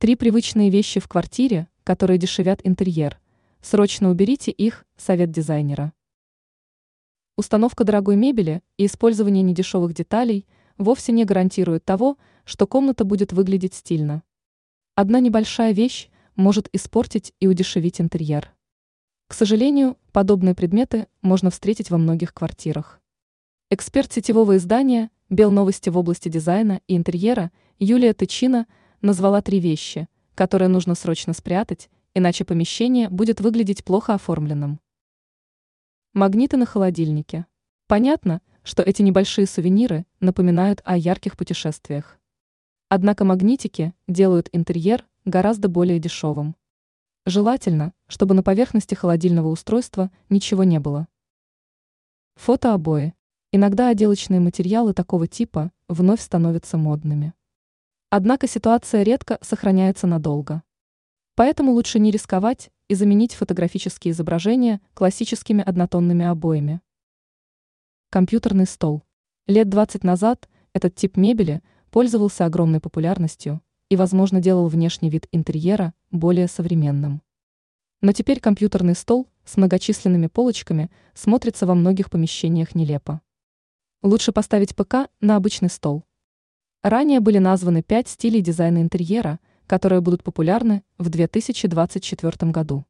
Три привычные вещи в квартире, которые дешевят интерьер. Срочно уберите их, совет дизайнера. Установка дорогой мебели и использование недешевых деталей вовсе не гарантируют того, что комната будет выглядеть стильно. Одна небольшая вещь может испортить и удешевить интерьер. К сожалению, подобные предметы можно встретить во многих квартирах. Эксперт сетевого издания «Белновости» в области дизайна и интерьера Юлия Тычина – назвала три вещи, которые нужно срочно спрятать, иначе помещение будет выглядеть плохо оформленным. Магниты на холодильнике. Понятно, что эти небольшие сувениры напоминают о ярких путешествиях. Однако магнитики делают интерьер гораздо более дешевым. Желательно, чтобы на поверхности холодильного устройства ничего не было. Фотообои. Иногда отделочные материалы такого типа вновь становятся модными. Однако ситуация редко сохраняется надолго. Поэтому лучше не рисковать и заменить фотографические изображения классическими однотонными обоями. Компьютерный стол. Лет 20 назад этот тип мебели пользовался огромной популярностью и, возможно, делал внешний вид интерьера более современным. Но теперь компьютерный стол с многочисленными полочками смотрится во многих помещениях нелепо. Лучше поставить ПК на обычный стол. Ранее были названы пять стилей дизайна интерьера, которые будут популярны в 2024 году.